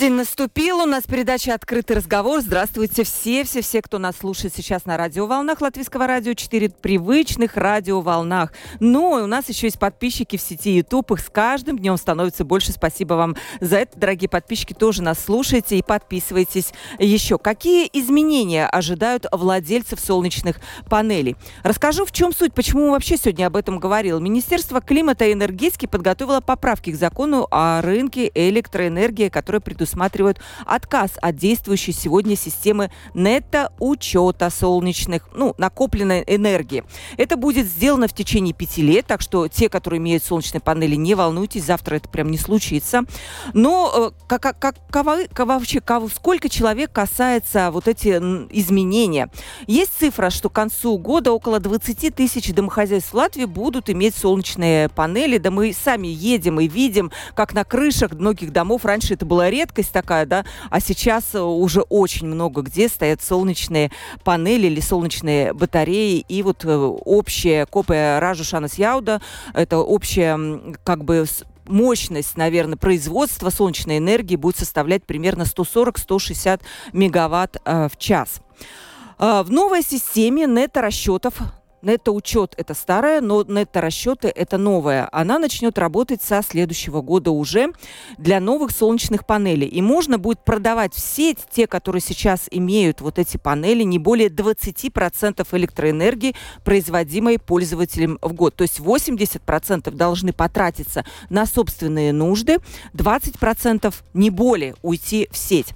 Полдень наступил, у нас передача «Открытый разговор». Здравствуйте все-все-все, кто нас слушает сейчас на радиоволнах Латвийского радио 4, привычных радиоволнах. Ну, и у нас еще есть подписчики в сети YouTube, их с каждым днем становится больше. Спасибо вам за это, дорогие подписчики, тоже нас слушайте и подписывайтесь еще. Какие изменения ожидают владельцев солнечных панелей? Расскажу, в чем суть, почему вообще сегодня об этом говорил. Министерство климата и энергетики подготовило поправки к закону о рынке электроэнергии, который предусматривают отказ от действующей сегодня системы нетто-учета солнечных, ну, накопленной энергии. Это будет сделано в течение пяти лет, так что те, которые имеют солнечные панели, не волнуйтесь, завтра это прям не случится. Но э, как, как, как, вообще, кого, сколько человек касается вот эти изменения? Есть цифра, что к концу года около 20 тысяч домохозяйств в Латвии будут иметь солнечные панели. Да мы сами едем и видим, как на крышах многих домов раньше это было редкость такая, да, а сейчас э, уже очень много где стоят солнечные панели или солнечные батареи, и вот э, общая копия Ражушанас Яуда, это общая как бы мощность, наверное, производства солнечной энергии будет составлять примерно 140-160 мегаватт э, в час. В новой системе нето-расчетов Нетто-учет – это старая, но нетто-расчеты – это новая. Она начнет работать со следующего года уже для новых солнечных панелей. И можно будет продавать в сеть те, которые сейчас имеют вот эти панели, не более 20% электроэнергии, производимой пользователем в год. То есть 80% должны потратиться на собственные нужды, 20% не более уйти в сеть.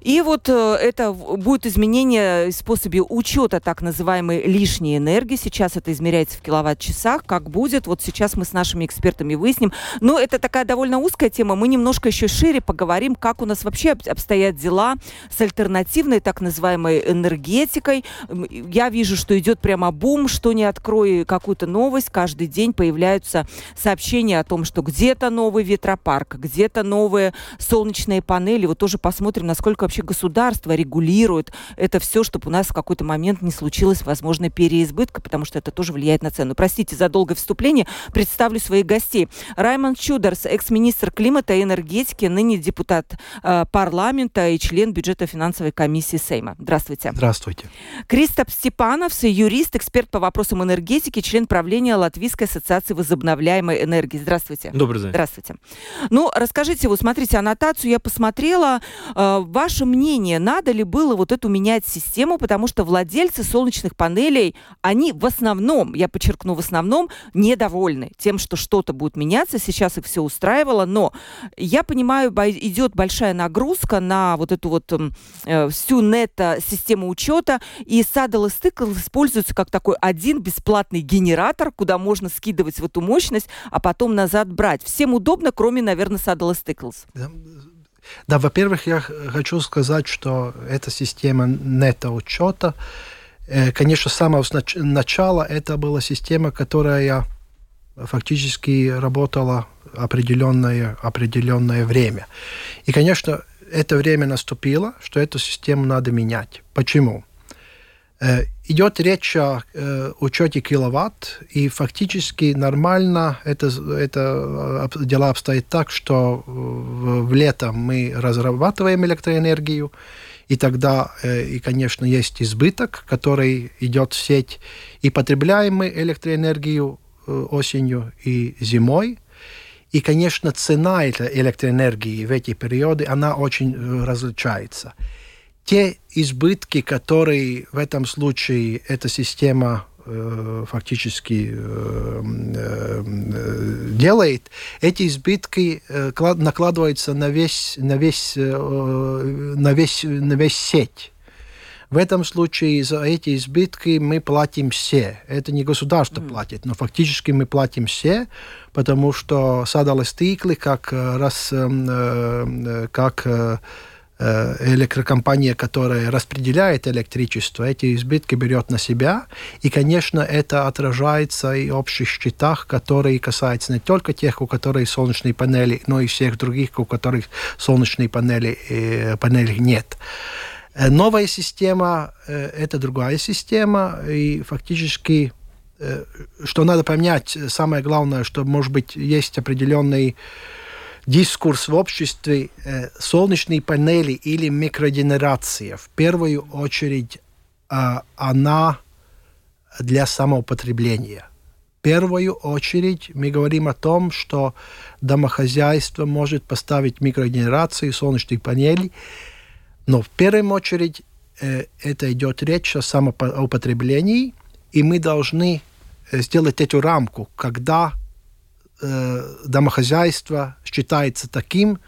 И вот э, это будет изменение в способе учета так называемой лишней энергии. Сейчас это измеряется в киловатт-часах. Как будет, вот сейчас мы с нашими экспертами выясним. Но это такая довольно узкая тема. Мы немножко еще шире поговорим, как у нас вообще обстоят дела с альтернативной так называемой энергетикой. Я вижу, что идет прямо бум, что не открою какую-то новость. Каждый день появляются сообщения о том, что где-то новый ветропарк, где-то новые солнечные панели. Вот тоже посмотрим, насколько вообще государство регулирует это все, чтобы у нас в какой-то момент не случилось, возможно, переизбытка, потому что это тоже влияет на цену. Простите за долгое вступление. Представлю своих гостей. Раймонд Чудерс, экс-министр климата и энергетики, ныне депутат э, парламента и член бюджета финансовой комиссии Сейма. Здравствуйте. Здравствуйте. Кристоп Степанов, юрист, эксперт по вопросам энергетики, член правления Латвийской ассоциации возобновляемой энергии. Здравствуйте. Добрый день. Здравствуйте. Ну, расскажите, вот смотрите, аннотацию я посмотрела. Э, ваш ваше мнение, надо ли было вот эту менять систему, потому что владельцы солнечных панелей, они в основном, я подчеркну, в основном недовольны тем, что что-то будет меняться, сейчас их все устраивало, но я понимаю, идет большая нагрузка на вот эту вот э, всю нето-систему учета, и Saddle Stickle используется как такой один бесплатный генератор, куда можно скидывать в эту мощность, а потом назад брать. Всем удобно, кроме, наверное, Saddle Stickles. Да, во-первых, я хочу сказать, что эта система нето-учета, э, конечно, с самого начала это была система, которая фактически работала определенное, определенное время. И, конечно, это время наступило, что эту систему надо менять. Почему? Э, идет речь о э, учете киловатт, и фактически нормально это, это э, дела обстоят так, что в, в лето мы разрабатываем электроэнергию, и тогда, и, конечно, есть избыток, который идет в сеть, и потребляем мы электроэнергию осенью и зимой. И, конечно, цена этой электроэнергии в эти периоды, она очень различается те избытки, которые в этом случае эта система э, фактически э, э, делает, эти избытки э, накладываются на весь, на весь, э, на весь, на весь сеть. В этом случае за эти избытки мы платим все. Это не государство mm. платит, но фактически мы платим все, потому что садалы стиклы как раз, как э, электрокомпания, которая распределяет электричество, эти избытки берет на себя. И, конечно, это отражается и в общих счетах, которые касаются не только тех, у которых солнечные панели, но и всех других, у которых солнечные панели, э, панели нет. Э, новая система э, – это другая система, и фактически, э, что надо поменять, самое главное, что, может быть, есть определенный дискурс в обществе солнечные панели или микрогенерация. В первую очередь она для самоупотребления. В первую очередь мы говорим о том, что домохозяйство может поставить микрогенерацию солнечных панелей но в первую очередь э, это идет речь о самоупотреблении, и мы должны э, сделать эту рамку, когда э, домохозяйство считается таким,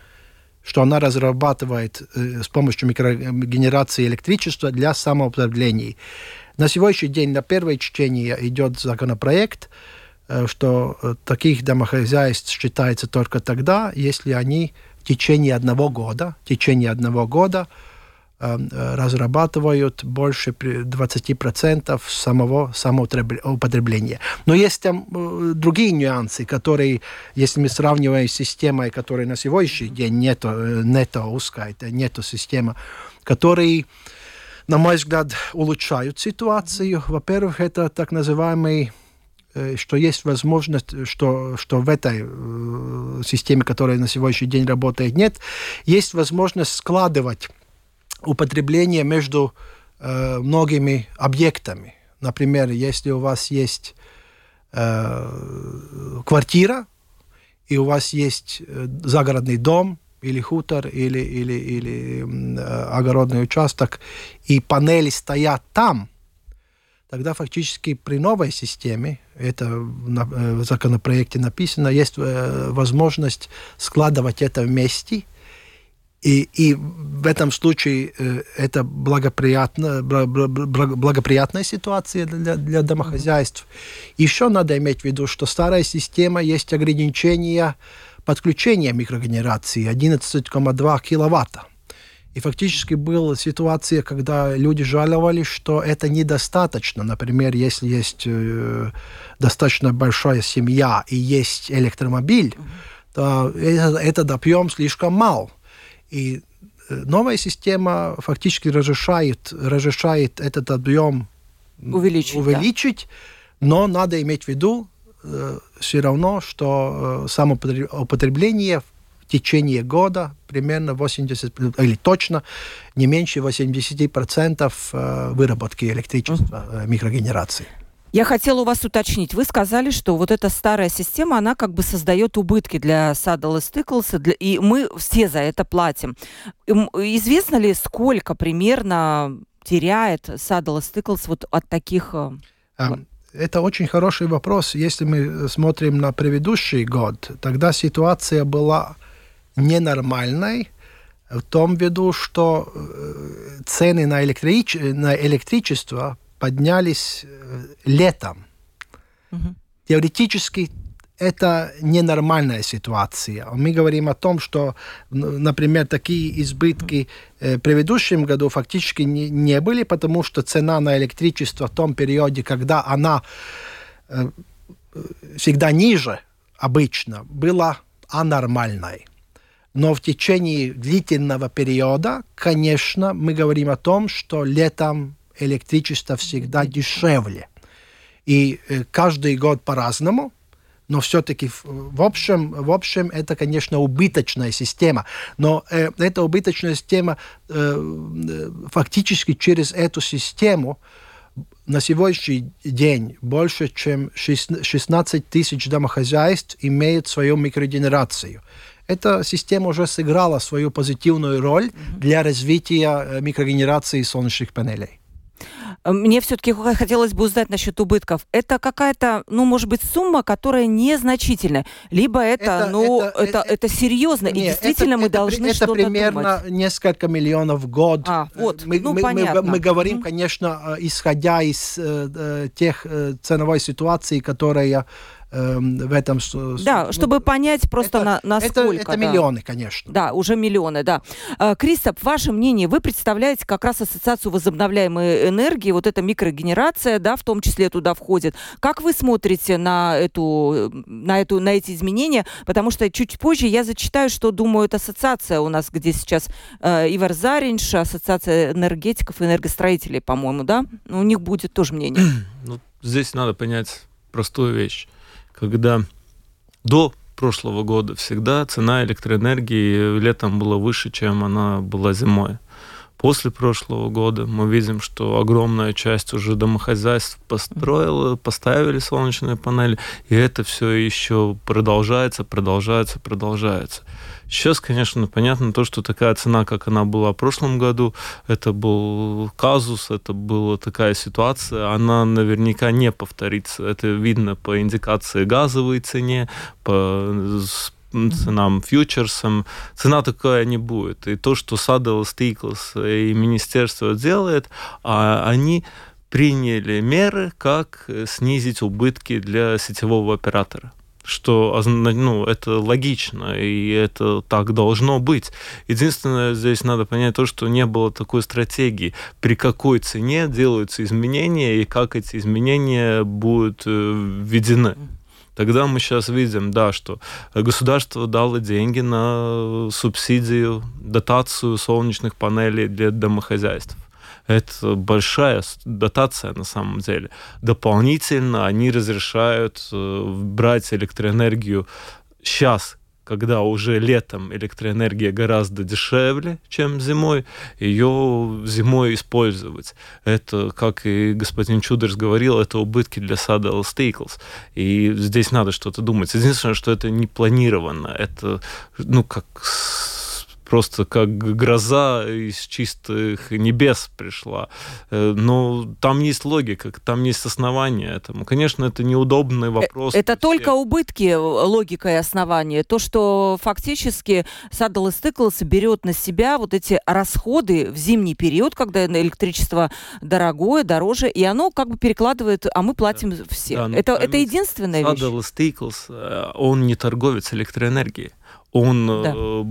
что она разрабатывает э, с помощью микрогенерации электричества для самоупотребления. На сегодняшний день на первое чтение идет законопроект, э, что э, таких домохозяйств считается только тогда, если они в течение одного года, в течение одного года Э, разрабатывают больше 20% самого самоупотребления. Но есть там э, другие нюансы, которые, если мы сравниваем с системой, которая на сегодняшний день нету, э, нету узкая, нету система, которые, на мой взгляд, улучшают ситуацию. Во-первых, это так называемый что есть возможность, что, что в этой э, системе, которая на сегодняшний день работает, нет, есть возможность складывать употребление между э, многими объектами. Например, если у вас есть э, квартира, и у вас есть э, загородный дом, или хутор, или, или, или э, огородный участок, и панели стоят там, тогда фактически при новой системе, это э, в законопроекте написано, есть э, возможность складывать это вместе – и, и в этом случае э, это благоприятно, благоприятная ситуация для, для домохозяйств. Еще надо иметь в виду, что старая система есть ограничения подключения микрогенерации 11,2 киловатта. И фактически была ситуация, когда люди жаловались, что это недостаточно. Например, если есть э, достаточно большая семья и есть электромобиль, то это, этот объем слишком мал. И э, новая система фактически разрешает, разрешает этот объем увеличить, увеличить да. но надо иметь в виду э, все равно, что э, самоупотребление в течение года примерно 80, или точно не меньше 80% э, выработки электричества, э, микрогенерации. Я хотела у вас уточнить. Вы сказали, что вот эта старая система, она как бы создает убытки для Saddle Stickles, для, и мы все за это платим. Известно ли, сколько примерно теряет Saddle Stickles вот от таких... Э, это очень хороший вопрос. Если мы смотрим на предыдущий год, тогда ситуация была ненормальной, в том виду, что э, цены на, электрич... на электричество поднялись э, летом. Угу. Теоретически это ненормальная ситуация. Мы говорим о том, что, например, такие избытки э, в предыдущем году фактически не, не были, потому что цена на электричество в том периоде, когда она э, всегда ниже обычно, была анормальной. Но в течение длительного периода, конечно, мы говорим о том, что летом электричество всегда дешевле. И э, каждый год по-разному, но все-таки в общем, в общем это, конечно, убыточная система. Но э, эта убыточная система э, э фактически через эту систему на сегодняшний день больше, чем 16 тысяч домохозяйств имеют свою микрогенерацию. Эта система уже сыграла свою позитивную роль для развития э, микрогенерации солнечных панелей. Мне все-таки хотелось бы узнать насчет убытков. Это какая-то, ну, может быть, сумма, которая незначительная, либо это, это ну, это, это, это, это серьезно, нет, и действительно это, мы это, должны это что-то примерно думать. несколько миллионов в год. А, вот, мы, ну, мы, понятно. Мы, мы говорим, конечно, исходя из э, тех э, ценовой ситуации, которая Эм, в этом... Да, ну, чтобы понять просто это, на, насколько. Это, это миллионы, конечно. Да, уже миллионы, да. Э, Кристоп, ваше мнение, вы представляете как раз ассоциацию возобновляемой энергии, вот эта микрогенерация, да, в том числе туда входит. Как вы смотрите на, эту, на, эту, на эти изменения? Потому что чуть позже я зачитаю, что думает ассоциация у нас, где сейчас э, Ивар Заринш, ассоциация энергетиков и энергостроителей, по-моему, да? У них будет тоже мнение. Ну, здесь надо понять простую вещь когда до прошлого года всегда цена электроэнергии летом была выше, чем она была зимой. После прошлого года мы видим, что огромная часть уже домохозяйств построила, поставили солнечные панели, и это все еще продолжается, продолжается, продолжается. Сейчас, конечно, понятно то, что такая цена, как она была в прошлом году, это был казус, это была такая ситуация, она наверняка не повторится. Это видно по индикации газовой цене, по ценам, фьючерсам. Цена такая не будет. И то, что Садел, Стиклс и министерство делает, а они приняли меры, как снизить убытки для сетевого оператора что ну, это логично, и это так должно быть. Единственное, здесь надо понять то, что не было такой стратегии, при какой цене делаются изменения и как эти изменения будут э, введены. Тогда мы сейчас видим, да, что государство дало деньги на субсидию, дотацию солнечных панелей для домохозяйств. Это большая дотация на самом деле. Дополнительно они разрешают э, брать электроэнергию сейчас, когда уже летом электроэнергия гораздо дешевле, чем зимой, ее зимой использовать. Это, как и господин Чудерс говорил, это убытки для сада Стейклс. И здесь надо что-то думать. Единственное, что это не планировано. Это, ну, как просто как гроза из чистых небес пришла. Э, но там есть логика, там есть основания этому. Конечно, это неудобный э, вопрос. Это только убытки, э, логика и основания. То, что фактически Саддл Стыклс берет на себя вот эти расходы в зимний период, когда электричество дорогое, дороже, и оно как бы перекладывает, а мы платим да. все. Да, это, это единственная вещь. Саддл Стыклс, он не торговец электроэнергией он, да. Э,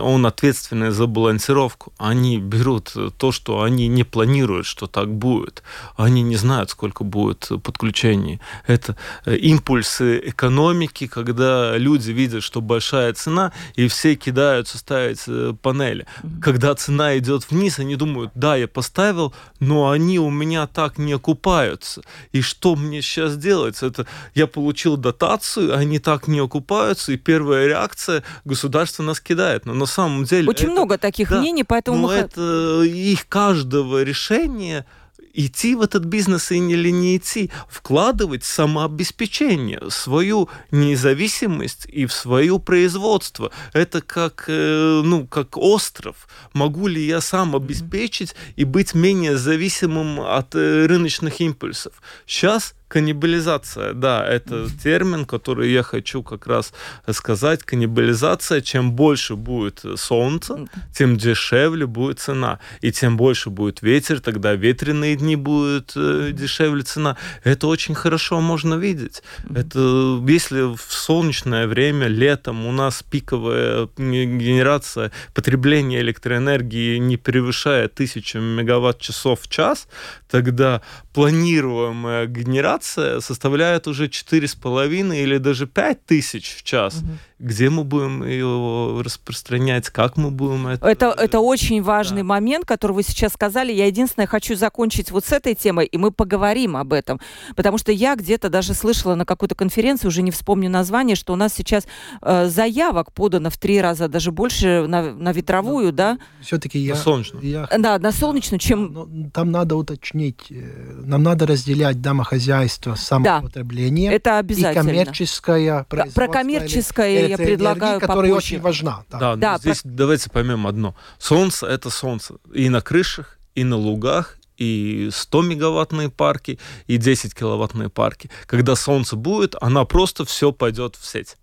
он ответственный за балансировку. Они берут то, что они не планируют, что так будет. Они не знают, сколько будет подключений. Это э, импульсы экономики, когда люди видят, что большая цена, и все кидаются ставить э, панели. Mm-hmm. Когда цена идет вниз, они думают, да, я поставил, но они у меня так не окупаются. И что мне сейчас делать? Это я получил дотацию, они так не окупаются, и первая реакция государство нас кидает. Но на самом деле... Очень это, много таких да, мнений, поэтому... Но мы... это их каждого решения идти в этот бизнес или не идти, вкладывать самообеспечение, свою независимость и в свое производство. Это как, э, ну, как остров. Могу ли я сам обеспечить и быть менее зависимым от э, рыночных импульсов? Сейчас Каннибализация, да, это термин, который я хочу как раз сказать. Каннибализация, чем больше будет солнца, тем дешевле будет цена. И тем больше будет ветер, тогда ветреные дни будет э, дешевле цена. Это очень хорошо можно видеть. Это если в солнечное время, летом у нас пиковая генерация, потребление электроэнергии не превышает 1000 мегаватт-часов в час, тогда планируемая генерация составляет уже 4,5 или даже 5 тысяч в час. Угу где мы будем его распространять, как мы будем это... Это, это очень важный да. момент, который вы сейчас сказали. Я единственное хочу закончить вот с этой темой, и мы поговорим об этом. Потому что я где-то даже слышала на какой-то конференции, уже не вспомню название, что у нас сейчас э, заявок подано в три раза, даже больше на, на ветровую, ну, да? Все-таки я... На солнечную. Я, да, на солнечную, чем... Но, там надо уточнить, э, нам надо разделять домохозяйство, самопотребление да, это обязательно. и коммерческое производство. Про коммерческое я предлагаю которая очень важна. Да, да, да здесь про... давайте поймем одно. Солнце — это солнце. И на крышах, и на лугах, и 100 мегаваттные парки, и 10 киловаттные парки. Когда солнце будет, она просто все пойдет в сеть.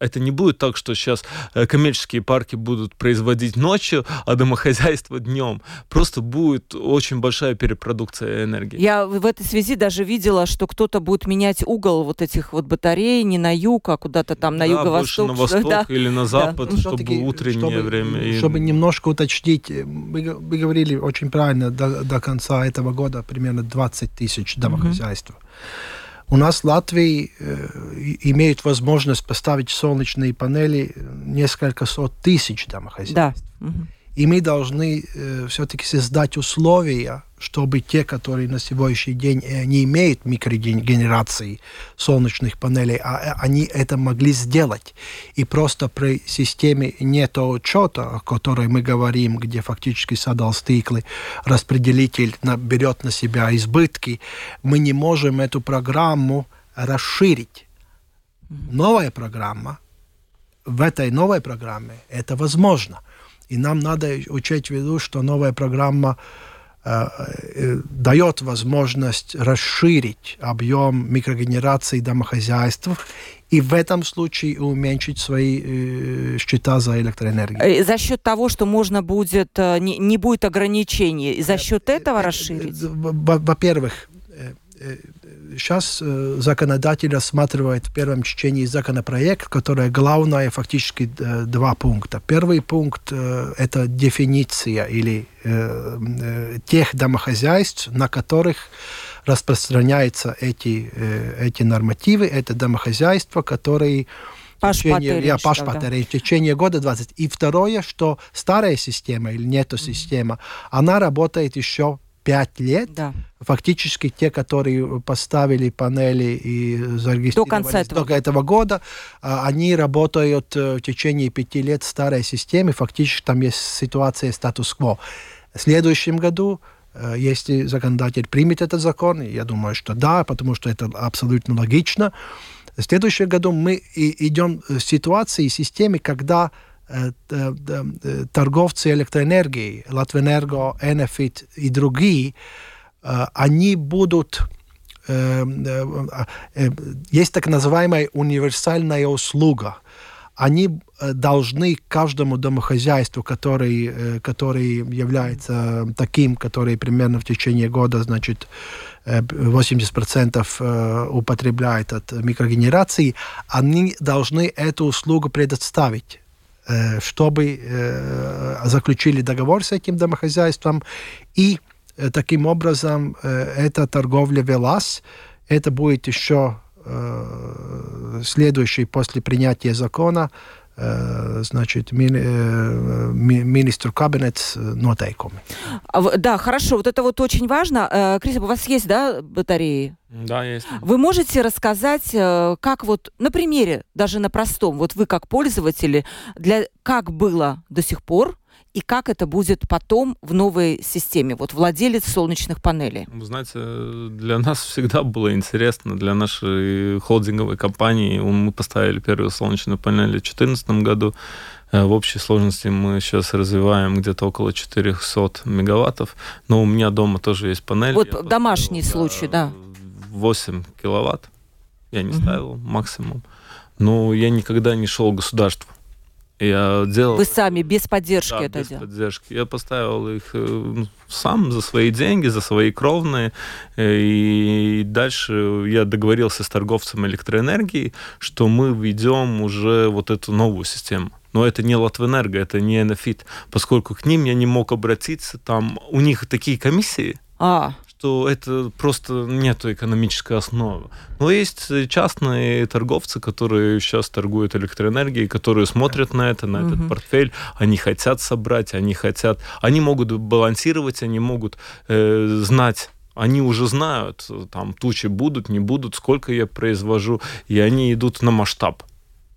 Это не будет так, что сейчас э, коммерческие парки будут производить ночью, а домохозяйство днем. Просто будет очень большая перепродукция энергии. Я в этой связи даже видела, что кто-то будет менять угол вот этих вот батарей не на юг, а куда-то там на да, юго-восток. на восток да. или на запад, да. чтобы утреннее чтобы, время. Чтобы немножко уточнить, вы, вы говорили очень правильно, до, до конца этого года примерно 20 тысяч домохозяйств. Mm-hmm. У нас в Латвии э, имеют возможность поставить солнечные панели несколько сот тысяч домохозяйств. Да. И мы должны э, все-таки создать условия, чтобы те, которые на сегодняшний день э, не имеют микрогенерации солнечных панелей, а, а они это могли сделать. И просто при системе нет учета, о которой мы говорим, где фактически садал-стиклы, распределитель на, берет на себя избытки, мы не можем эту программу расширить. Новая программа, в этой новой программе это возможно – и нам надо учесть в виду, что новая программа э, э, дает возможность расширить объем микрогенерации домохозяйств и в этом случае уменьшить свои э, счета за электроэнергию. Э, за счет того, что можно будет, э, не, не будет ограничений, за счет этого расширить? Во-первых, сейчас э, законодатель рассматривает в первом чтении законопроект, который главное фактически э, два пункта. Первый пункт э, это дефиниция или тех домохозяйств, на которых распространяются эти, эти нормативы. Это домохозяйства, которые Паш течение, я, Паш да. в течение года 20. И второе, что старая система или нету система, она работает еще 5 лет. Да. Фактически те, которые поставили панели и зарегистрировались до конца этого, до этого года, а, они работают э, в течение пяти лет в старой системе. Фактически там есть ситуация статус-кво. В следующем году э, если законодатель примет этот закон, я думаю, что да, потому что это абсолютно логично. В следующем году мы идем в ситуации, системе, когда Э, торговцы электроэнергией, Латвэнерго, Энефит и другие, э, они будут э, есть так называемая универсальная услуга. Они должны каждому домохозяйству, который, который является таким, который примерно в течение года, значит, 80% употребляет от микрогенерации, они должны эту услугу предоставить. Э, чтобы э, заключили договор с этим домохозяйством, и э, таким образом эта торговля велась. Это будет еще следующий после принятия закона значит, ми, ми, министру кабинет нотейками. А да, хорошо, вот это вот очень важно. Крис, у вас есть, да, батареи? Да, есть. Вы можете рассказать, как вот на примере, даже на простом, вот вы как пользователи, для, как было до сих пор и как это будет потом в новой системе, вот владелец солнечных панелей? Вы знаете, для нас всегда было интересно, для нашей холдинговой компании, мы поставили первую солнечную панель в 2014 году, э, в общей сложности мы сейчас развиваем где-то около 400 мегаваттов, но у меня дома тоже есть панель. Вот домашний поставил, случай, да. 8 киловатт, я не угу. ставил максимум, но я никогда не шел государству. Я делал... Вы сами, без поддержки да, это без делали? поддержки. Я поставил их э, сам за свои деньги, за свои кровные. Э, и дальше я договорился с торговцем электроэнергии, что мы введем уже вот эту новую систему. Но это не Латвэнерго, это не Энефит, поскольку к ним я не мог обратиться. Там у них такие комиссии, а что это просто нет экономической основы. Но есть частные торговцы, которые сейчас торгуют электроэнергией, которые смотрят на это, на угу. этот портфель, они хотят собрать, они хотят, они могут балансировать, они могут э, знать они уже знают, там тучи будут, не будут, сколько я произвожу, и они идут на масштаб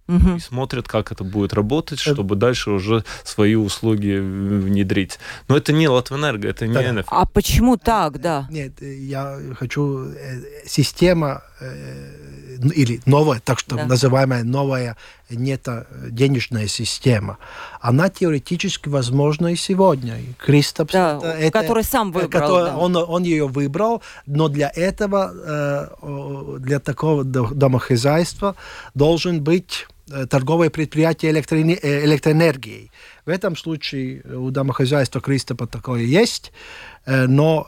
угу. и смотрят, как это будет работать, чтобы дальше уже свои услуги внедрить. Но это не Латвэнерго, это не да. А почему так, да? Нет, я хочу... Система или новая, так что да. называемая новая нето денежная система, она теоретически возможна и сегодня. Кристопс, да, это, который сам выбрал. Который, да. он, он ее выбрал, но для этого, для такого домохозяйства должен быть э, торговое предприятие электроэнергии, э, электроэнергией. В этом случае у домохозяйства Кристопа такое есть, но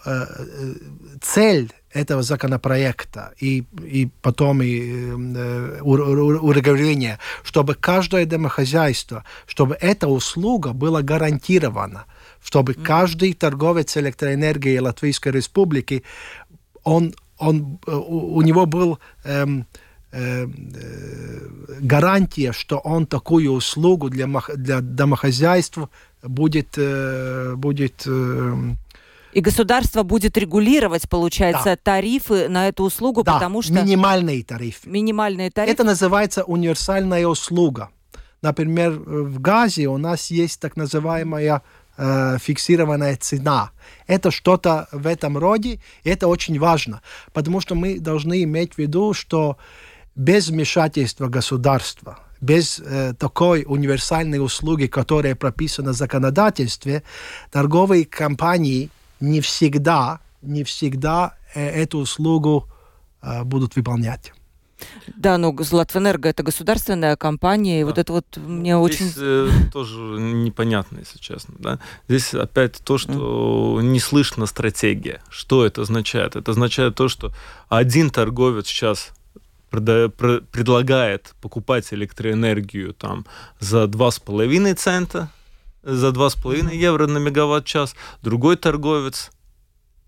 цель этого законопроекта и, и потом и э, урегулирование, чтобы каждое домохозяйство, чтобы эта услуга была гарантирована, чтобы mm. каждый торговец электроэнергии Латвийской Республики, он, он, у, у него был эм, э, гарантия, что он такую услугу для, для домохозяйств будет, э, будет э, и государство будет регулировать, получается, да. тарифы на эту услугу, да, потому что... минимальные тарифы. Минимальные тарифы. Это называется универсальная услуга. Например, в газе у нас есть так называемая э, фиксированная цена. Это что-то в этом роде, и это очень важно, потому что мы должны иметь в виду, что без вмешательства государства, без э, такой универсальной услуги, которая прописана в законодательстве, торговые компании не всегда, не всегда э, эту услугу э, будут выполнять. Да, но Златвэнерго это государственная компания, и вот это вот мне Здесь очень... Э, тоже непонятно, если честно. Да? Здесь опять то, что mm. не слышно стратегия. Что это означает? Это означает то, что один торговец сейчас предлагает покупать электроэнергию там за 2,5 цента за 2,5 евро на мегаватт-час, другой торговец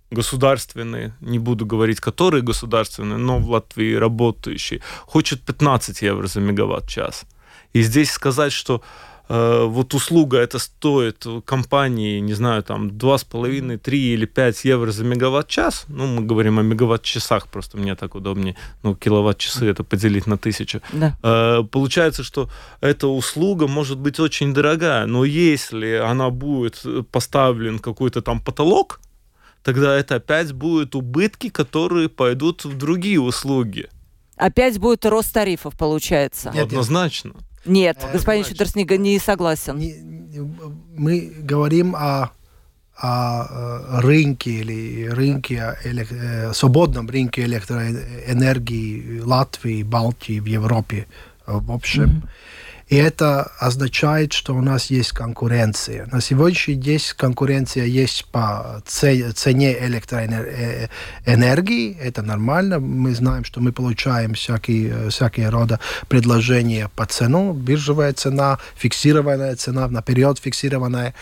государственный, не буду говорить, который государственный, но в Латвии работающий, хочет 15 евро за мегаватт-час. И здесь сказать, что Э, вот услуга это стоит компании, не знаю, там 2,5, 3 или 5 евро за мегаватт-час, ну, мы говорим о мегаватт-часах, просто мне так удобнее, ну, киловатт-часы это поделить на тысячу. Да. Э, получается, что эта услуга может быть очень дорогая, но если она будет поставлен какой-то там потолок, тогда это опять будут убытки, которые пойдут в другие услуги. Опять будет рост тарифов, получается. Нет, Однозначно. Нет, э, господин Чудерс не, согласен. Не, мы говорим о, о рынке или рынке, элек, э, свободном рынке электроэнергии Латвии, Балтии, в Европе в общем. Mm-hmm. И это означает, что у нас есть конкуренция. На сегодняшний день конкуренция есть по цене электроэнергии. Это нормально. Мы знаем, что мы получаем всякие, всякие рода предложения по цену. Биржевая цена, фиксированная цена, наперед фиксированная.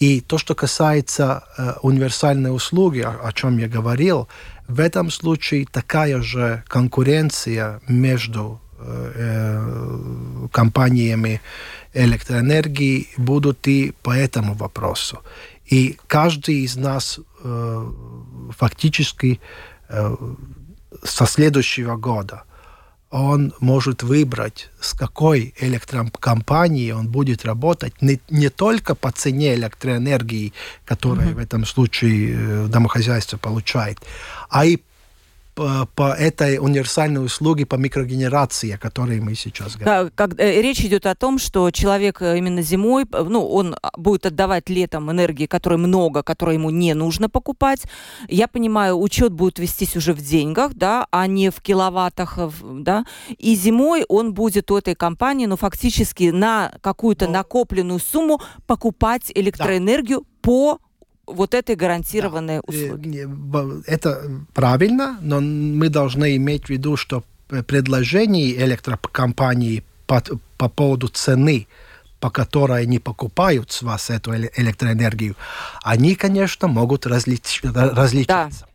И то, что касается э, универсальной услуги, о, о чем я говорил, в этом случае такая же конкуренция между компаниями электроэнергии будут и по этому вопросу. И каждый из нас э, фактически э, со следующего года он может выбрать, с какой электрокомпанией он будет работать, не, не только по цене электроэнергии, которая mm-hmm. в этом случае домохозяйство получает, а и по, по этой универсальной услуге по микрогенерации, о которой мы сейчас говорим. Да, как, э, речь идет о том, что человек э, именно зимой, ну, он будет отдавать летом энергии, которой много, которой ему не нужно покупать. Я понимаю, учет будет вестись уже в деньгах, да, а не в киловаттах, э, да. И зимой он будет у этой компании, ну, фактически на какую-то Но... накопленную сумму покупать электроэнергию да. по вот этой гарантированной да. услуги. Это правильно, но мы должны иметь в виду, что предложений электрокомпании по, по поводу цены, по которой они покупают с вас эту электроэнергию, они, конечно, могут различ, различаться. Да.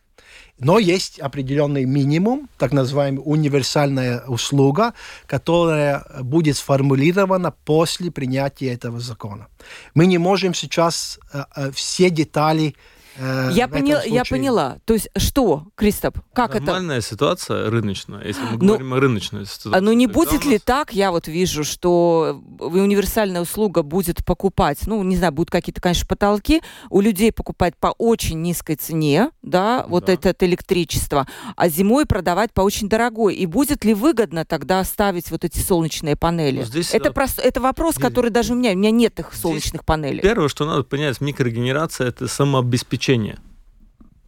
Но есть определенный минимум, так называемая универсальная услуга, которая будет сформулирована после принятия этого закона. Мы не можем сейчас э, э, все детали Э, я, понял, случае... я поняла. То есть что, Кристоп, как Нормальная это? Нормальная ситуация рыночная, если мы ну, говорим о рыночной ситуации. А ну не будет нас... ли так, я вот вижу, что универсальная услуга будет покупать, ну, не знаю, будут какие-то, конечно, потолки, у людей покупать по очень низкой цене, да, вот да. это, это электричество, а зимой продавать по очень дорогой. И будет ли выгодно тогда ставить вот эти солнечные панели? Ну, здесь, это, просто, это вопрос, здесь, который даже у меня, у меня нет их солнечных панелей. Первое, что надо понять, микрогенерация – это самообеспечение обеспечение,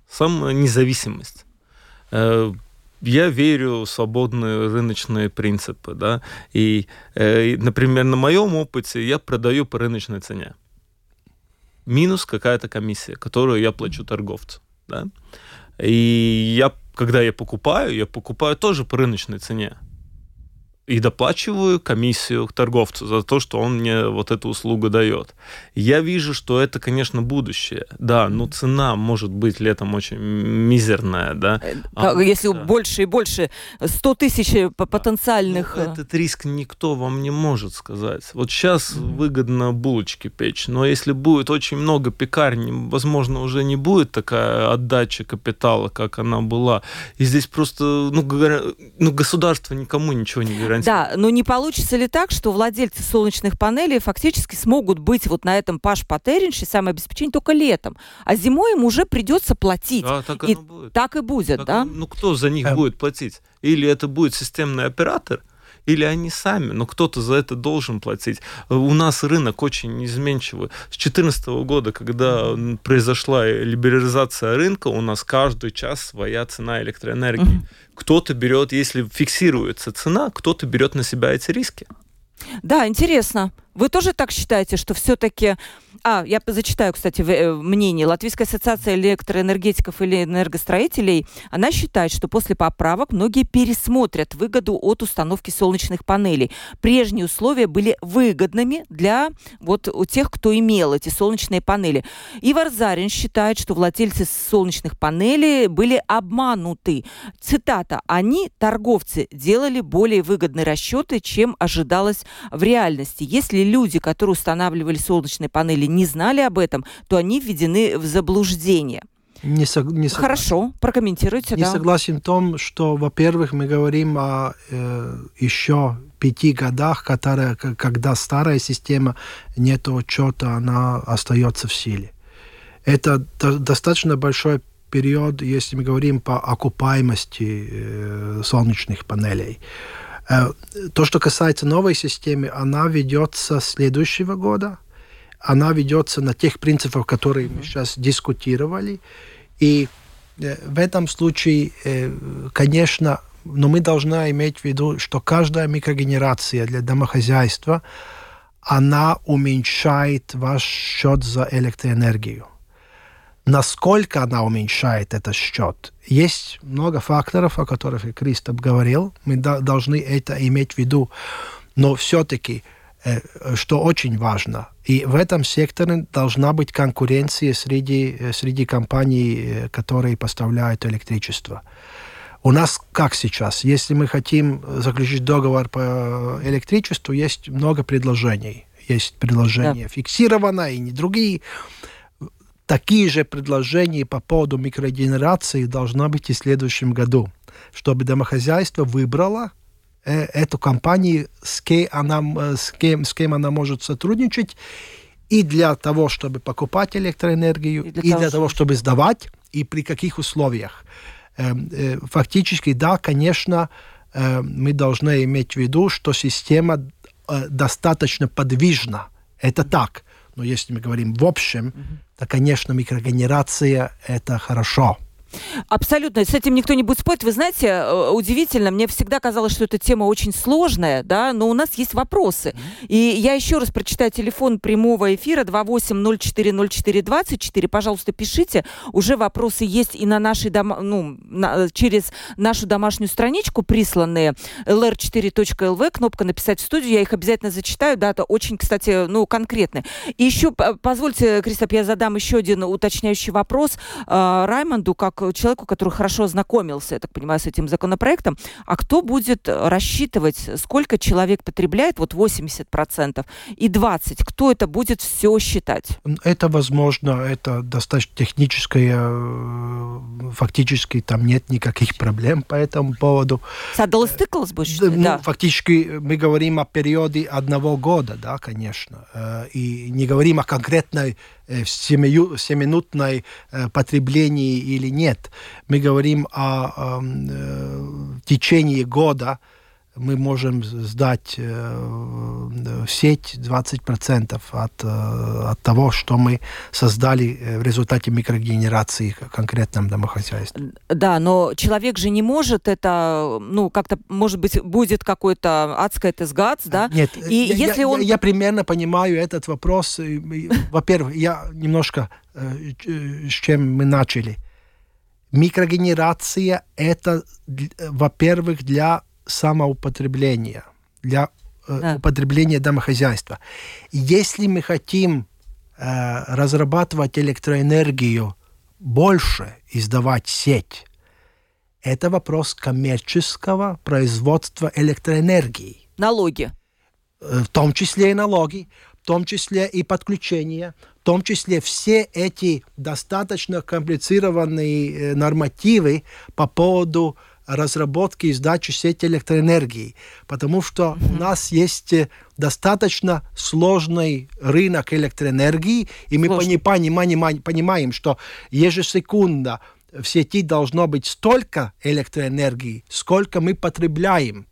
самая независимость. Э, я верю в свободные рыночные принципы, да, и, э, например, на моем опыте я продаю по рыночной цене. Минус какая-то комиссия, которую я плачу торговцу, да. И я, когда я покупаю, я покупаю тоже по рыночной цене и доплачиваю комиссию торговцу за то, что он мне вот эту услугу дает. Я вижу, что это, конечно, будущее. Да, но цена может быть летом очень мизерная, да. Э, а, Если да. больше и больше 100 тысяч э, потенциальных... Ну, этот риск никто вам не может сказать. Вот сейчас mm. выгодно булочки печь, но если будет очень много пекарен, возможно, уже не будет такая отдача капитала, как она была. И здесь просто, ну, ну государство никому ничего не гарантирует гарантировать. Да, но не получится ли так, что владельцы солнечных панелей фактически смогут быть вот на этом паш патеринше самообеспечении только летом, а зимой им уже придется платить. Да, так и будет. Так и будет, так, да? Ну кто за них эм. будет платить? Или это будет системный оператор, или они сами, но кто-то за это должен платить. У нас рынок очень изменчивый. С 2014 года, когда произошла либерализация рынка, у нас каждый час своя цена электроэнергии. Кто-то берет, если фиксируется цена, кто-то берет на себя эти риски. Да, интересно. Вы тоже так считаете, что все-таки а, я зачитаю, кстати, э, мнение. Латвийская ассоциация электроэнергетиков или энергостроителей, она считает, что после поправок многие пересмотрят выгоду от установки солнечных панелей. Прежние условия были выгодными для вот у тех, кто имел эти солнечные панели. Ивар Зарин считает, что владельцы солнечных панелей были обмануты. Цитата. «Они, торговцы, делали более выгодные расчеты, чем ожидалось в реальности. Если люди, которые устанавливали солнечные панели, не знали об этом, то они введены в заблуждение. Не, сог, не согласен. Хорошо, прокомментируйте. Не да. согласен в том, что, во-первых, мы говорим о э, еще пяти годах, которые, когда старая система нет учета, она остается в силе. Это до, достаточно большой период, если мы говорим по окупаемости э, солнечных панелей. Э, то, что касается новой системы, она ведется с следующего года – она ведется на тех принципах, которые мы сейчас дискутировали. И э, в этом случае, э, конечно, но мы должны иметь в виду, что каждая микрогенерация для домохозяйства, она уменьшает ваш счет за электроэнергию. Насколько она уменьшает этот счет? Есть много факторов, о которых и Кристоп говорил. Мы должны это иметь в виду. Но все-таки что очень важно. И в этом секторе должна быть конкуренция среди, э, среди компаний, э, которые поставляют электричество. У нас как сейчас? Если мы хотим заключить договор по электричеству, есть много предложений. Есть предложения да. фиксированные и не другие. Такие же предложения по поводу микрогенерации должна быть и в следующем году, чтобы домохозяйство выбрало Э, эту компанию, с кем, она, э, с, кем, с кем она может сотрудничать, и для того, чтобы покупать электроэнергию, и для, и того, для того, чтобы сдавать, и при каких условиях. Эм, э, фактически, да, конечно, мы должны иметь в виду, что система достаточно подвижна. Это так. Но если мы говорим в общем, то, конечно, микрогенерация – это хорошо. Абсолютно, с этим никто не будет спорить. Вы знаете, э, удивительно, мне всегда казалось, что эта тема очень сложная, да, но у нас есть вопросы. И я еще раз прочитаю телефон прямого эфира 28040424. Пожалуйста, пишите. Уже вопросы есть и на нашей дом... ну, на... через нашу домашнюю страничку присланные lr4.lv, кнопка «Написать в студию». Я их обязательно зачитаю. Да, это очень, кстати, ну, конкретные. И еще, позвольте, Кристоп, я задам еще один уточняющий вопрос э, Раймонду, как человеку, который хорошо ознакомился, я так понимаю, с этим законопроектом, а кто будет рассчитывать, сколько человек потребляет, вот 80% и 20%, кто это будет все считать? Это возможно, это достаточно техническое, э, фактически там нет никаких проблем по этому поводу. Садалось тыкалось бы? Ну, да. Фактически мы говорим о периоде одного года, да, конечно, э, и не говорим о конкретной в семинутной э, потреблении или нет. Мы говорим о э, течении года, мы можем сдать э, сеть 20% от, э, от того, что мы создали э, в результате микрогенерации в конкретном домохозяйстве. Да, но человек же не может это, ну, как-то, может быть, будет какой-то адское ТСГАЦ, да? Нет, и я, если я, он... я примерно понимаю этот вопрос. Во-первых, я немножко с чем мы начали. Микрогенерация это, во-первых, для самоупотребления, для э, да. употребления домохозяйства. Если мы хотим э, разрабатывать электроэнергию больше и сдавать сеть, это вопрос коммерческого производства электроэнергии. Налоги. Э, в том числе и налоги, в том числе и подключение, в том числе все эти достаточно комплицированные э, нормативы по поводу разработки и сдачи сети электроэнергии, потому что у нас есть э, достаточно сложный рынок электроэнергии, и мы пони- понимаем, понимаем, что ежесекундно в сети должно быть столько электроэнергии, сколько мы потребляем.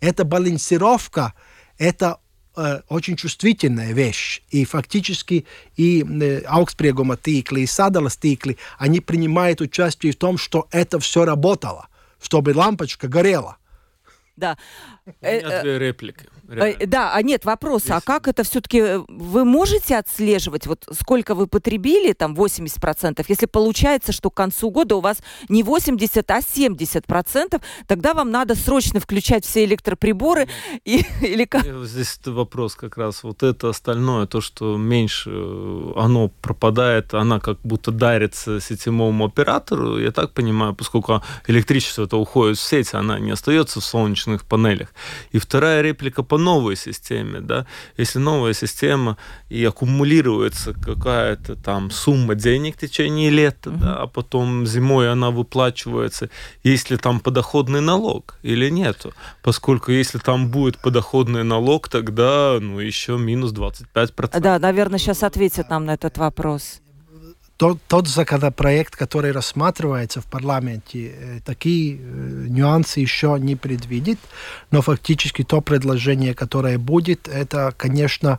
Эта балансировка, это э, очень чувствительная вещь. И фактически и э, аукспрегума тикли, и садалас тикли, они принимают участие в том, что это все работало чтобы лампочка горела. Да. Меня две реплики. Реально. Да, а нет, вопрос, а как это все-таки, э, вы можете отслеживать, вот сколько вы потребили, там 80%, если получается, что к концу года у вас не 80, а 70%, тогда вам надо срочно включать все электроприборы и, или как? Здесь вопрос как раз, вот это остальное, то, что меньше э, оно пропадает, она как будто дарится сетевому оператору, я так понимаю, поскольку электричество это уходит в сеть, она не остается в солнечных панелях. И вторая реплика по новой системе, да, если новая система и аккумулируется какая-то там сумма денег в течение лета, uh-huh. да, а потом зимой она выплачивается, есть ли там подоходный налог или нету, поскольку если там будет подоходный налог, тогда, ну, еще минус 25%. Да, наверное, сейчас ответят нам на этот вопрос тот, тот законопроект, который рассматривается в парламенте, э, такие э, нюансы еще не предвидит, но фактически то предложение, которое будет, это, конечно,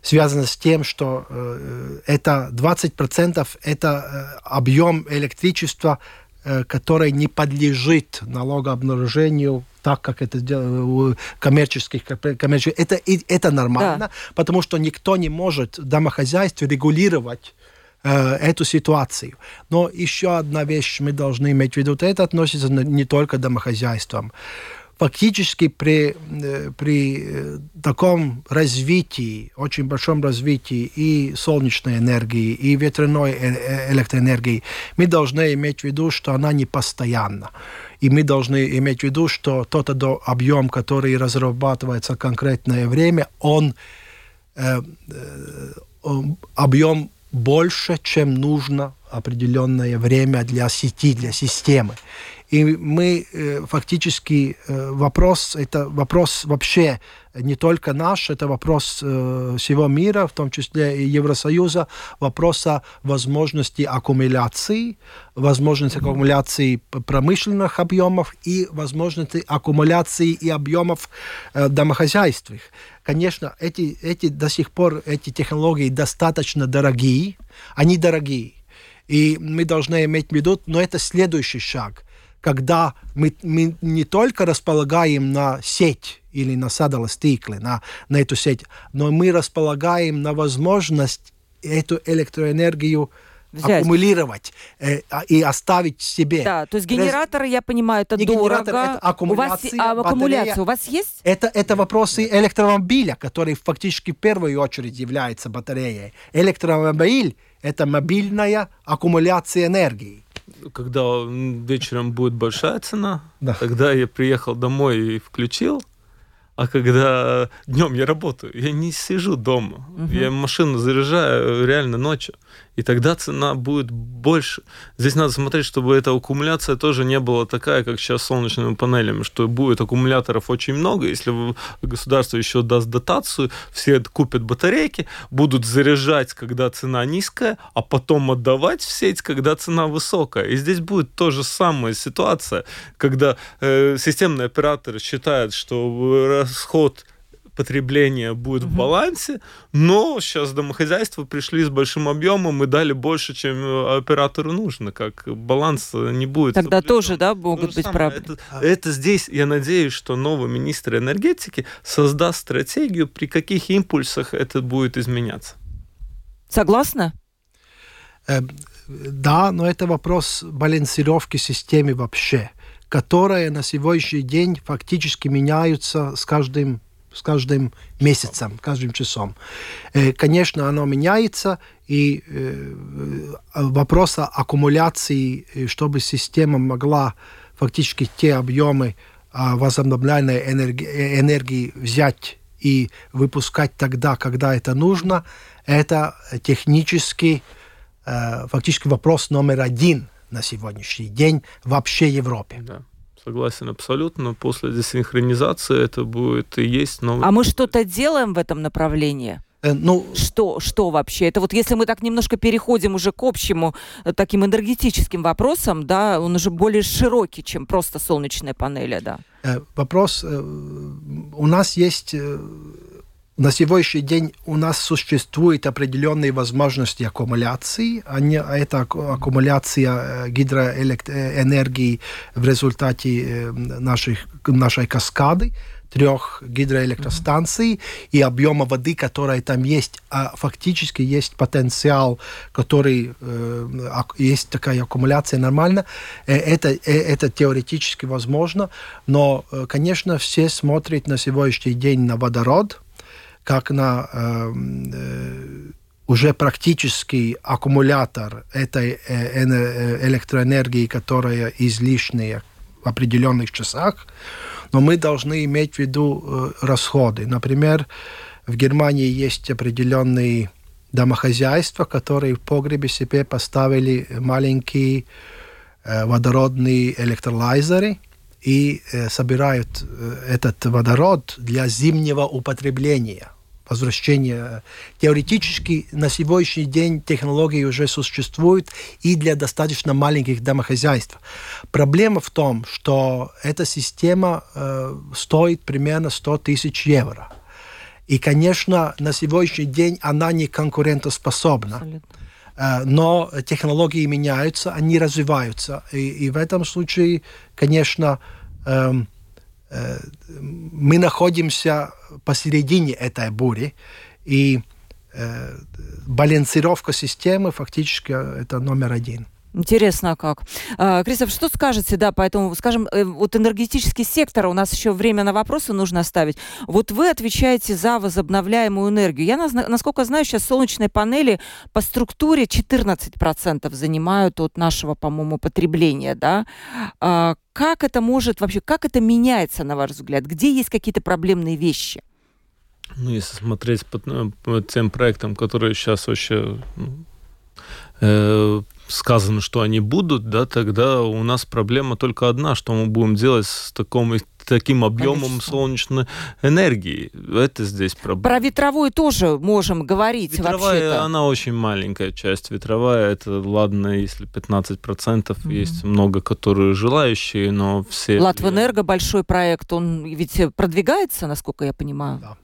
связано с тем, что э, это 20% это объем электричества, который не подлежит налогообнаружению так, как это у коммерческих, коммерческих. Это, это нормально, да. потому что никто не может домохозяйство регулировать Э, эту ситуацию. Но еще одна вещь мы должны иметь в виду, это относится не только к домохозяйствам. Фактически при, э, при э, таком развитии, очень большом развитии и солнечной энергии, и ветряной электроэнергии, мы должны иметь в виду, что она не постоянна. И мы должны иметь в виду, что тот объем, который разрабатывается в конкретное время, он э, объем больше, чем нужно определенное время для сети, для системы. И мы э, фактически э, вопрос, это вопрос вообще не только наш, это вопрос э, всего мира, в том числе и Евросоюза, вопрос о возможности аккумуляции, возможности аккумуляции промышленных объемов и возможности аккумуляции и объемов домохозяйств. Конечно, эти, эти до сих пор эти технологии достаточно дорогие, они дорогие. И мы должны иметь в виду, но это следующий шаг когда мы, мы не только располагаем на сеть или на садолостиклы, на, на эту сеть, но мы располагаем на возможность эту электроэнергию Взять. аккумулировать э, а, и оставить себе. Да, то есть генераторы, я понимаю, это не дорого. Генератор, это аккумуляция, у вас, а, аккумуляция у вас есть? Это, это вопросы электромобиля, который фактически в первую очередь является батареей. Электромобиль – это мобильная аккумуляция энергии когда вечером будет большая цена, да. тогда я приехал домой и включил. А когда днем я работаю, я не сижу дома. Угу. Я машину заряжаю реально ночью. И тогда цена будет больше. Здесь надо смотреть, чтобы эта аккумуляция тоже не была такая, как сейчас с солнечными панелями, что будет аккумуляторов очень много, если государство еще даст дотацию, все купят батарейки, будут заряжать, когда цена низкая, а потом отдавать в сеть, когда цена высокая. И здесь будет то же самая ситуация, когда э, системный оператор считает, что расход потребление будет угу. в балансе, но сейчас домохозяйства пришли с большим объемом и дали больше, чем э, оператору нужно, как баланс не будет. Тогда соблюден. тоже, да, могут то быть проблемы. Это, это здесь, я надеюсь, что новый министр энергетики создаст стратегию, при каких импульсах это будет изменяться. Согласна? Э, да, но это вопрос балансировки системы вообще, которая на сегодняшний день фактически меняются с каждым с каждым месяцем, каждым часом. Э, конечно, оно меняется, и э, вопрос аккумуляции, э, чтобы система могла фактически те объемы а, возобновляемой энергии, энергии взять и выпускать тогда, когда это нужно, это технически фактически вопрос номер один на сегодняшний день вообще Европе. Да согласен абсолютно. После десинхронизации это будет и есть новый... А мы что-то делаем в этом направлении? Э, ну, что, что вообще? Это вот если мы так немножко переходим уже к общему э, таким энергетическим вопросам, да, он уже более широкий, чем просто солнечные панели, да. Э, вопрос, у нас есть на сегодняшний день у нас существуют определенные возможности аккумуляции. Они, а это аккумуляция э, гидроэнергии в результате э, наших, нашей каскады трех гидроэлектростанций mm-hmm. и объема воды, которая там есть, а фактически есть потенциал, который э, есть такая аккумуляция нормально. Э, это, это теоретически возможно, но, конечно, все смотрят на сегодняшний день на водород, как на э, э, уже практически аккумулятор этой э, э, электроэнергии, которая излишняя в определенных часах, но мы должны иметь в виду э, расходы. Например, в Германии есть определенные домохозяйства, которые в погребе себе поставили маленькие водородные электролайзеры, и собирают этот водород для зимнего употребления возвращения. Теоретически на сегодняшний день технологии уже существуют и для достаточно маленьких домохозяйств. Проблема в том, что эта система э, стоит примерно 100 тысяч евро. И, конечно, на сегодняшний день она не конкурентоспособна. Э, но технологии меняются, они развиваются. И, и в этом случае, конечно, э, э, мы находимся посередине этой бури, и э, балансировка системы фактически это номер один. Интересно, а как. А, Кристоф, что скажете, да, поэтому, скажем, э, вот энергетический сектор, у нас еще время на вопросы нужно оставить. Вот вы отвечаете за возобновляемую энергию. Я, насколько знаю, сейчас солнечные панели по структуре 14% занимают от нашего, по-моему, потребления, да. А, как это может вообще, как это меняется, на ваш взгляд? Где есть какие-то проблемные вещи? Ну, если смотреть по, ну, по тем проектам, которые сейчас вообще ну, э, сказано, что они будут, да, тогда у нас проблема только одна, что мы будем делать с таком, таким объемом Конечно. солнечной энергии. Это здесь проблема. Про ветровую тоже можем говорить Ветровая, вообще-то. она очень маленькая часть. Ветровая, это, ладно, если 15%, mm-hmm. есть много, которые желающие, но все... Латвэнерго большой проект, он ведь продвигается, насколько я понимаю? Да.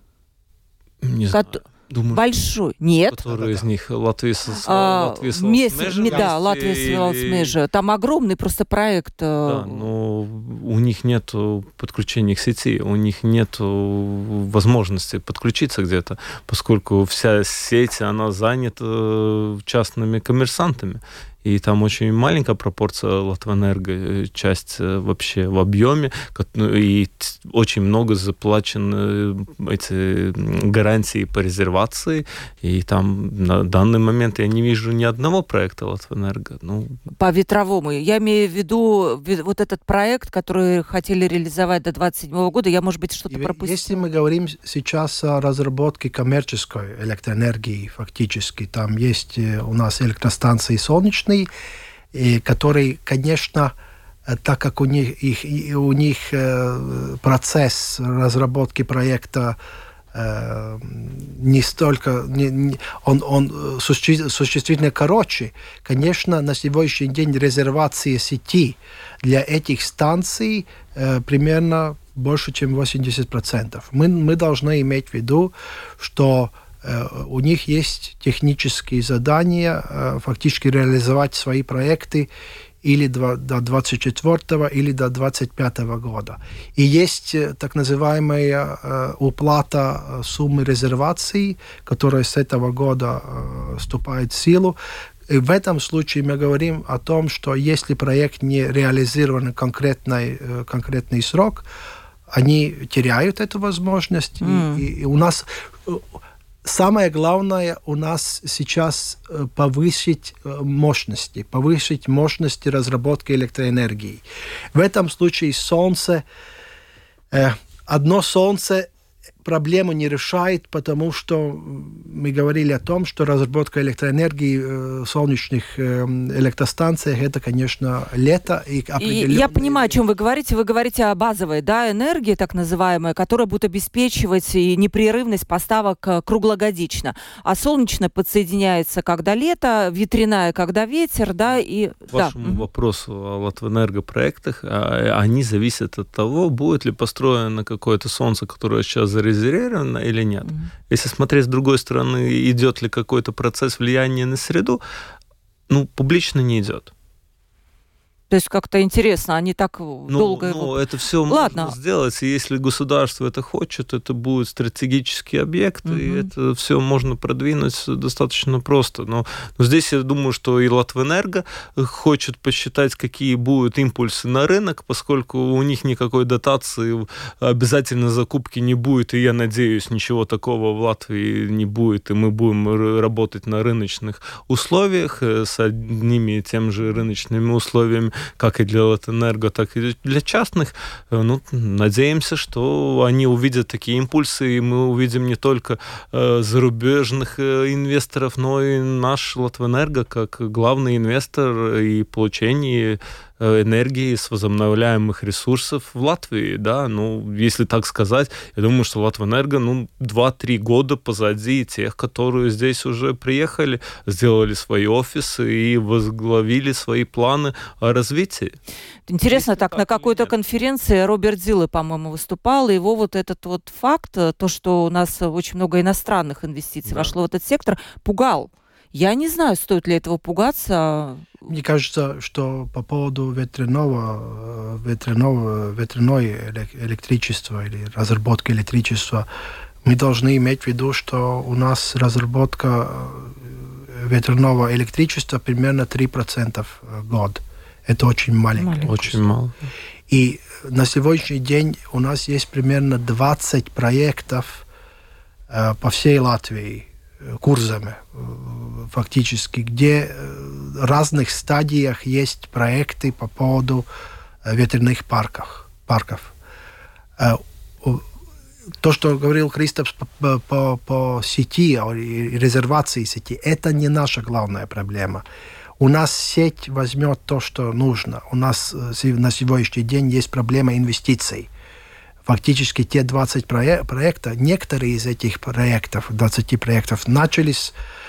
Не знаю. Думаю, Большой. Нет. Который из них Латвия а, Латвия Мес, Да, Латвия или... Там огромный просто проект. Э, да, но у них нет подключения к сети, у них нет возможности подключиться где-то, поскольку вся сеть, она занята частными коммерсантами. И там очень маленькая пропорция Латвэнерго, э, часть э, вообще в объеме, ну, и очень много заплачено эти гарантии по резервации, и там на данный момент я не вижу ни одного проекта Латвэнерго. Ну... По ветровому. Я имею в виду вот этот проект, который хотели реализовать до 27 года, я, может быть, что-то пропустил. Если мы говорим сейчас о разработке коммерческой электроэнергии, фактически, там есть э, у нас электростанции солнечные, и которые, конечно, э, так как у них, их, у них э, процесс разработки проекта не столько, не, не, он, он существенно короче. Конечно, на сегодняшний день резервация сети для этих станций э, примерно больше, чем 80%. Мы, мы должны иметь в виду, что э, у них есть технические задания э, фактически реализовать свои проекты или до 24 или до 25 года. И есть э, так называемая э, уплата суммы резервации, которая с этого года вступает в силу, и в этом случае мы говорим о том, что если проект не реализован конкретный, конкретный срок, они теряют эту возможность. Mm. И, и у нас самое главное у нас сейчас э, повысить мощности, повысить мощности разработки электроэнергии. В этом случае солнце, одно солнце проблему не решает, потому что мы говорили о том, что разработка электроэнергии в э, солнечных э, электростанциях это, конечно, лето и определенные... Я понимаю, о чем вы говорите. Вы говорите о базовой да, энергии, так называемой, которая будет обеспечивать и непрерывность поставок э, круглогодично. А солнечная подсоединяется, когда лето, ветряная, когда ветер, да, и... К вашему да. вопросу о Латвэнергопроектах, а, они зависят от того, будет ли построено какое-то солнце, которое сейчас зарезервировано зарезервировано или нет. Mm-hmm. Если смотреть с другой стороны, идет ли какой-то процесс влияния на среду, ну, публично не идет. То есть как-то интересно, они так ну, долго... Ну, его... это все Ладно. можно сделать, и если государство это хочет, это будет стратегический объект, угу. и это все можно продвинуть достаточно просто. Но, но здесь я думаю, что и Латвэнерго хочет посчитать, какие будут импульсы на рынок, поскольку у них никакой дотации обязательно закупки не будет, и я надеюсь, ничего такого в Латвии не будет, и мы будем работать на рыночных условиях э, с одними и тем же рыночными условиями как и для Латэнерго, так и для частных. Э, ну, надеемся, что они увидят такие импульсы, и мы увидим не только э, зарубежных э, инвесторов, но и наш Латвэнерго как главный инвестор и получение энергии с возобновляемых ресурсов в Латвии, да, ну, если так сказать, я думаю, что Латвэнерго, ну, 2-3 года позади тех, которые здесь уже приехали, сделали свои офисы и возглавили свои планы о развитии. Интересно, так, так на какой-то конференции Роберт Зиллы, по-моему, выступал, и его вот этот вот факт, то, что у нас очень много иностранных инвестиций да. вошло в этот сектор, пугал. Я не знаю, стоит ли этого пугаться. Мне кажется, что по поводу ветряного, э, ветряного, ветряной электричества или разработки электричества, мы должны иметь в виду, что у нас разработка э, ветряного электричества примерно 3% в год. Это очень маленько. Очень мало. И на сегодняшний день у нас есть примерно 20 проектов э, по всей Латвии курсами фактически, где в разных стадиях есть проекты по поводу ветерных парков. парков. То, что говорил Кристоф по, по, по сети, резервации сети, это не наша главная проблема. У нас сеть возьмет то, что нужно. У нас на сегодняшний день есть проблема инвестиций фактически те 20 проек проектов, некоторые из этих проектов, 20 проектов, начались э,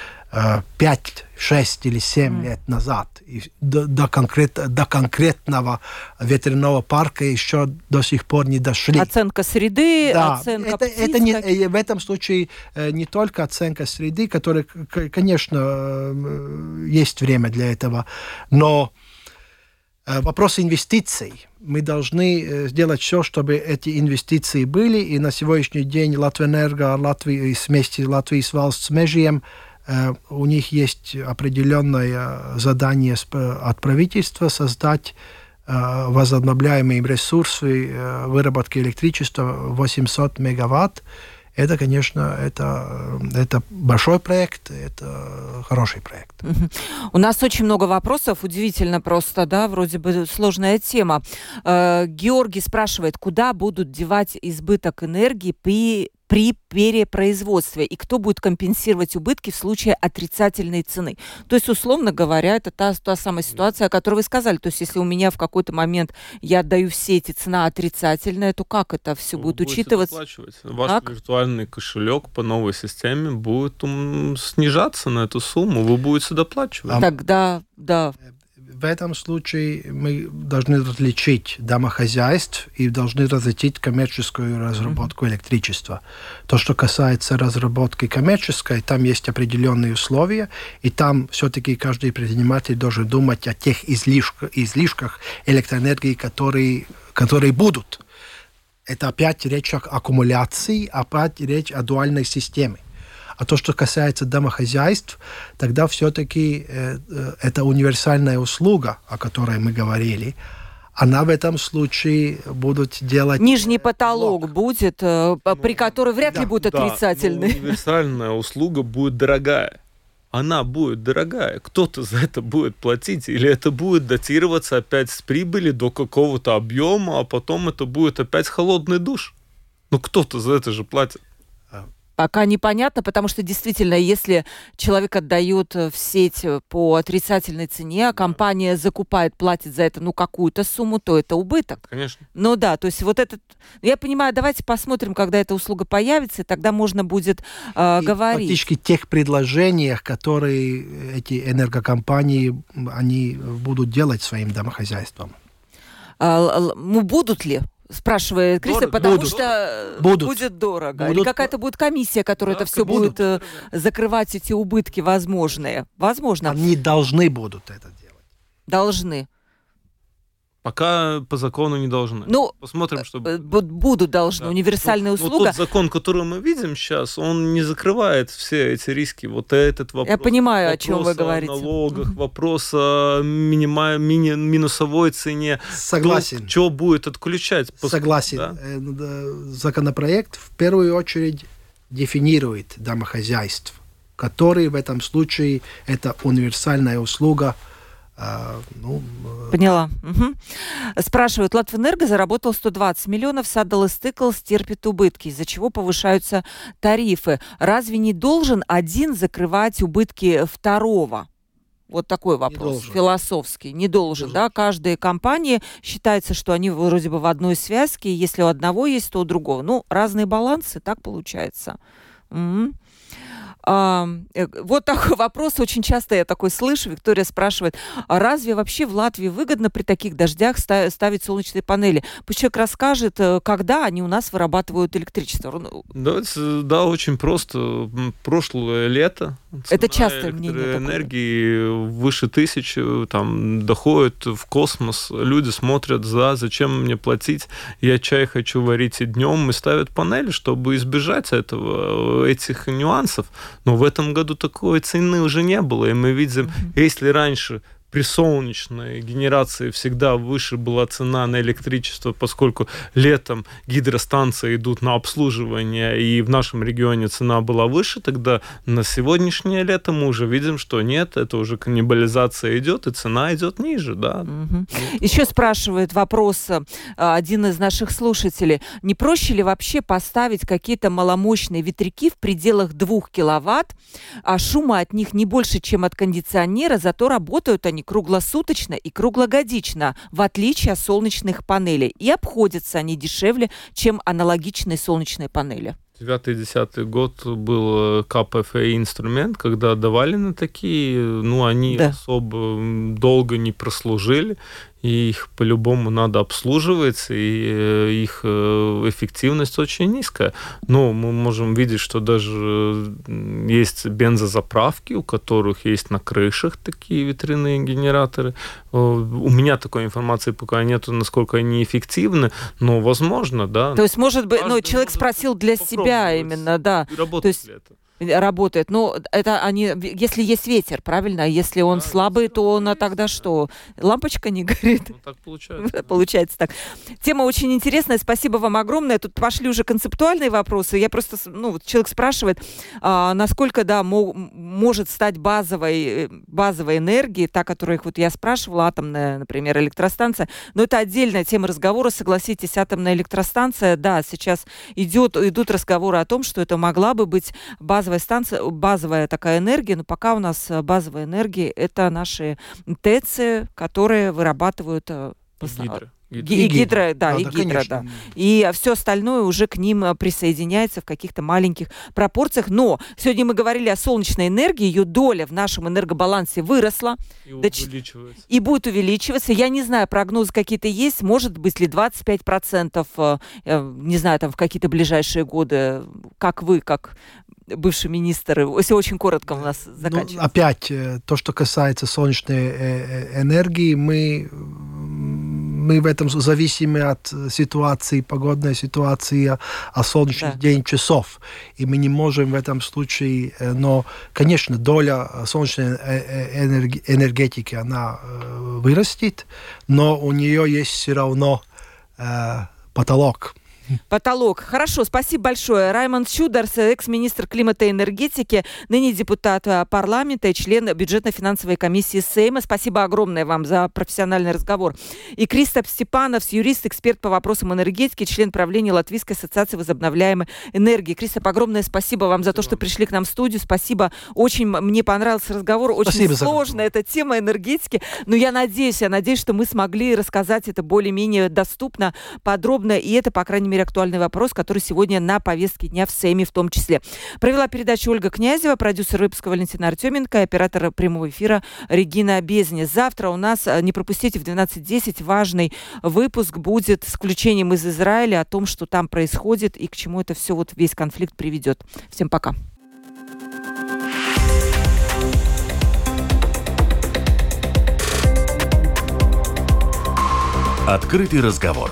5, 6 или 7 mm. лет назад. И до, до, конкрет, до конкретного ветеринарного парка еще до сих пор не дошли. Оценка среды, да, оценка это, птиц, это не, э, В этом случае э, не только оценка среды, которая, конечно, э, есть время для этого, но вопрос инвестиций – мы должны э, сделать все, чтобы эти инвестиции были, и на сегодняшний день Латвэнерго, Латвия, вместе Латвии с Valsts Mežiem у них есть определенное задание от правительства создать возобновляемые ресурсы выработки электричества 800 мегаватт это, конечно, это, это большой проект, это хороший проект. У нас очень много вопросов, удивительно просто, да, вроде бы сложная тема. Э, Георгий спрашивает, куда будут девать избыток энергии при при перепроизводстве и кто будет компенсировать убытки в случае отрицательной цены. То есть, условно говоря, это та, та самая ситуация, о которой вы сказали. То есть, если у меня в какой-то момент я отдаю в сети цена отрицательная, то как это все Вы будет учитываться? доплачивать. Ваш Как? виртуальный кошелек по новой системе будет снижаться на эту сумму, вы будете доплачивать. Тогда, да, В этом случае мы должны различить домохозяйств и должны различить коммерческую разработку электричества. То, что касается разработки коммерческой, там есть определенные условия, и там все-таки каждый предприниматель должен думать о тех излишках, излишках электроэнергии, которые, которые будут. Это опять речь о аккумуляции, опять речь о дуальной системе. А то, что касается домохозяйств, тогда все-таки э, э, это универсальная услуга, о которой мы говорили. Она в этом случае будут делать... нижний потолок будет, э, п- при которой вряд ли да, будет Да, отрицательный. универсальная услуга будет дорогая. Она будет дорогая. Кто-то за это будет платить. Или это будет датироваться опять с прибыли до какого-то объема, а потом это будет опять холодный душ. Ну кто-то за это же платит. Пока непонятно, потому что действительно, если человек отдает э, в сеть э, по отрицательной цене, а компания закупает, платит за это ну какую-то сумму, то это убыток. Конечно. Ну да, то есть вот этот... Я понимаю, давайте посмотрим, когда эта услуга появится, и тогда можно будет э, И говорить. Фактически тех предложениях, которые эти энергокомпании они будут делать своим домохозяйствам. А, ну, будут ли? Спрашивает Криста, Дорого. потому Будут. что э, Будут. будет дорого. Или Будут. какая-то будет комиссия, которая Да, это все будут. будет э, закрывать эти убытки возможные. Возможно, Они должны будут это делать. должны. Пока по закону не должны. Ну, Посмотрим, что Э, бу- будут должны. Да. Универсальная Вот- вот услуга. тот закон, который мы видим сейчас, он не закрывает все эти риски. Вот этот вопрос. Я понимаю, о чем вы вопрос говорите. налогах, Мгм. вопрос о минима- мини- минусовой цене. Согласен. Что будет отключать? Пос- Согласен. Э, да, Законопроект в первую очередь дефинирует домохозяйств, которые в этом случае это универсальная услуга. А, ну, э, Поняла. Мгм. Спрашивают, Латвэнерго заработал 120 миллионов, Саддал и Стыклс терпит убытки, из-за чего повышаются тарифы. Разве не должен один закрывать убытки второго? Вот такой вопрос должен. философский. Не должен, Должен. да? Каждая компания считается, что они вроде бы в одной связке, и если у одного есть, то у другого. Ну, разные балансы, так получается. Мгм. Э, вот такой вопрос очень часто я такой слышу. Виктория спрашивает, а разве вообще в Латвии выгодно при таких дождях ста- ставить солнечные панели? Пусть человек расскажет, э, когда они у нас вырабатывают электричество. Ну, Да, да, очень просто. Прошлое лето. Это цена частое мнение такое. Энергии выше тысячи, там, доходит в космос. Люди смотрят, за, зачем мне платить? Я чай хочу варить и днем, и ставят панели, чтобы избежать этого, этих нюансов. Но в этом году такой цены уже не было. И мы видим, если раньше при солнечной генерации всегда выше была цена на электричество, поскольку летом гидростанции идут на обслуживание, и в нашем регионе цена была выше, тогда на сегодняшнее лето мы уже видим, что нет, это уже каннибализация идет, и цена идет ниже, да. Мгм. Еще спрашивает вопрос э, один из наших слушателей. Не проще ли вообще поставить какие-то маломощные ветряки в пределах двух киловатт, а шума от них не больше, чем от кондиционера, зато работают они круглосуточно и круглогодично, в отличие от солнечных панелей. И обходятся они дешевле, чем аналогичные солнечные панели. Девятый десятый год был э, КПФ инструмент, когда давали на такие, ну, они Да. особо долго не прослужили, и их по-любому надо обслуживать, и э, их э, эффективность очень низкая. Но мы можем видеть, что даже есть бензозаправки, у которых есть на крышах такие ветряные генераторы. Э, У меня такой информации пока нету, насколько они эффективны, но возможно, да. То есть, может быть, ну, человек спросил для себя именно, да. То есть это? Работает. Но это они, если есть ветер, правильно? А если он да, слабый, то он, а тогда что? Лампочка не горит? Ну, так получается. получается так. Тема очень интересная. Спасибо вам огромное. Тут пошли уже концептуальные вопросы. Я просто, ну, человек спрашивает, а, насколько, да, может стать базовой, э, базовой энергией, та, которую вот я спрашивала, атомная, например, электростанция. Но это отдельная тема разговора. Согласитесь, атомная электростанция, да, сейчас идет, идут разговоры о том, что это могла бы быть базовая станция, базовая такая энергия, но пока у нас базовая энергия это наши ТЭЦы, которые вырабатывают э, Гидро. И, и гидро, да, да, и да, гидро, да. И все остальное уже к ним э, присоединяется в каких-то маленьких пропорциях. Но сегодня мы говорили о солнечной энергии, ее доля в нашем энергобалансе выросла. И увеличивается. И будет увеличиваться. Я не знаю, прогнозы какие-то есть, может быть ли 25%, э, э, не знаю, там в какие-то ближайшие годы. Как вы, как бывший министр, если очень коротко у нас заканчивается. Ну, опять, то, что касается солнечной энергии, мы мы в этом зависимы от э, ситуации, погодной ситуации, а солнечный да. день часов. И мы не можем в этом случае, э, но, конечно, доля солнечной э, энергетики, она вырастет, но у нее есть все равно потолок. Потолок. Хорошо, спасибо большое. Раймонд Чударс, экс-министр климата и энергетики, ныне депутат э, парламента и член бюджетно-финансовой комиссии Сейма. Спасибо огромное вам за профессиональный разговор. И Кристоп Степанов, юрист, эксперт по вопросам энергетики, член правления Латвийской ассоциации возобновляемой энергии. Кристоп, огромное спасибо вам за то, что пришли к нам в студию. Спасибо. Очень мне понравился разговор. Очень спасибо сложная эта тема энергетики. Но я надеюсь, я надеюсь, что мы смогли рассказать это более-менее доступно, подробно. И это, по крайней мере, актуальный вопрос, который сегодня на повестке дня в Сейме в том числе. Провела передачу Ольга Князева, продюсер выпуска Валентина Артеменко, оператор прямого эфира Регина Безни. Завтра у нас, э, не пропустите, в 12.10 важный выпуск будет с включением из Израиля о том, что там происходит и к чему это все, вот весь конфликт приведет. Всем пока. Открытый разговор